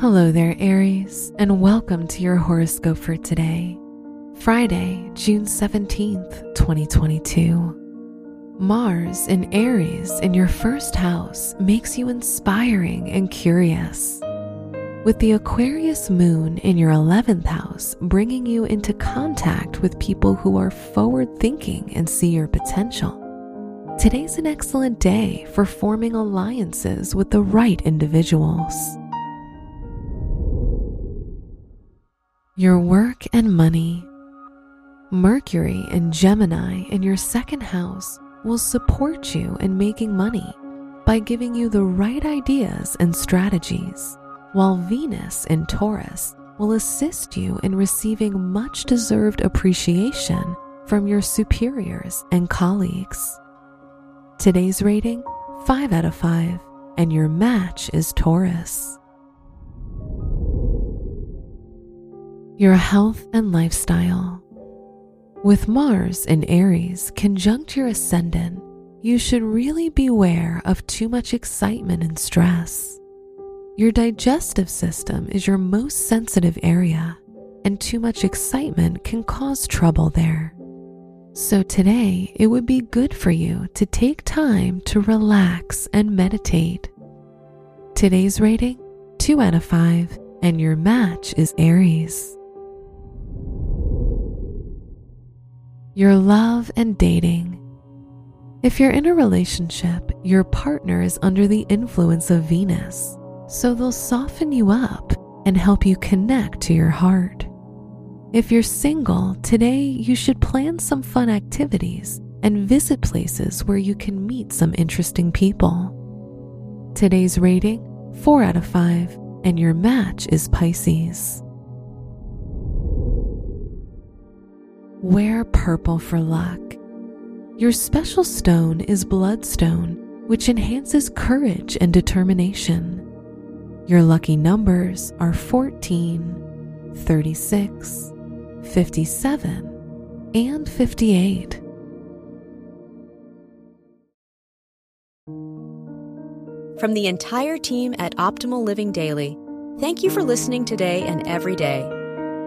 Hello there, Aries, and welcome to your horoscope for today, Friday, June 17th, 2022. Mars in Aries in your first house makes you inspiring and curious. With the Aquarius moon in your 11th house bringing you into contact with people who are forward thinking and see your potential. Today's an excellent day for forming alliances with the right individuals. Your work and money. Mercury and Gemini in your second house will support you in making money by giving you the right ideas and strategies, while Venus in Taurus will assist you in receiving much deserved appreciation from your superiors and colleagues. Today's rating 5 out of 5, and your match is Taurus. Your health and lifestyle. With Mars in Aries conjunct your ascendant, you should really beware of too much excitement and stress. Your digestive system is your most sensitive area, and too much excitement can cause trouble there. So, today it would be good for you to take time to relax and meditate. Today's rating 2 out of 5, and your match is Aries. Your love and dating. If you're in a relationship, your partner is under the influence of Venus, so they'll soften you up and help you connect to your heart. If you're single, today you should plan some fun activities and visit places where you can meet some interesting people. Today's rating 4 out of 5, and your match is Pisces. Wear purple for luck. Your special stone is bloodstone, which enhances courage and determination. Your lucky numbers are 14, 36, 57, and 58. From the entire team at Optimal Living Daily, thank you for listening today and every day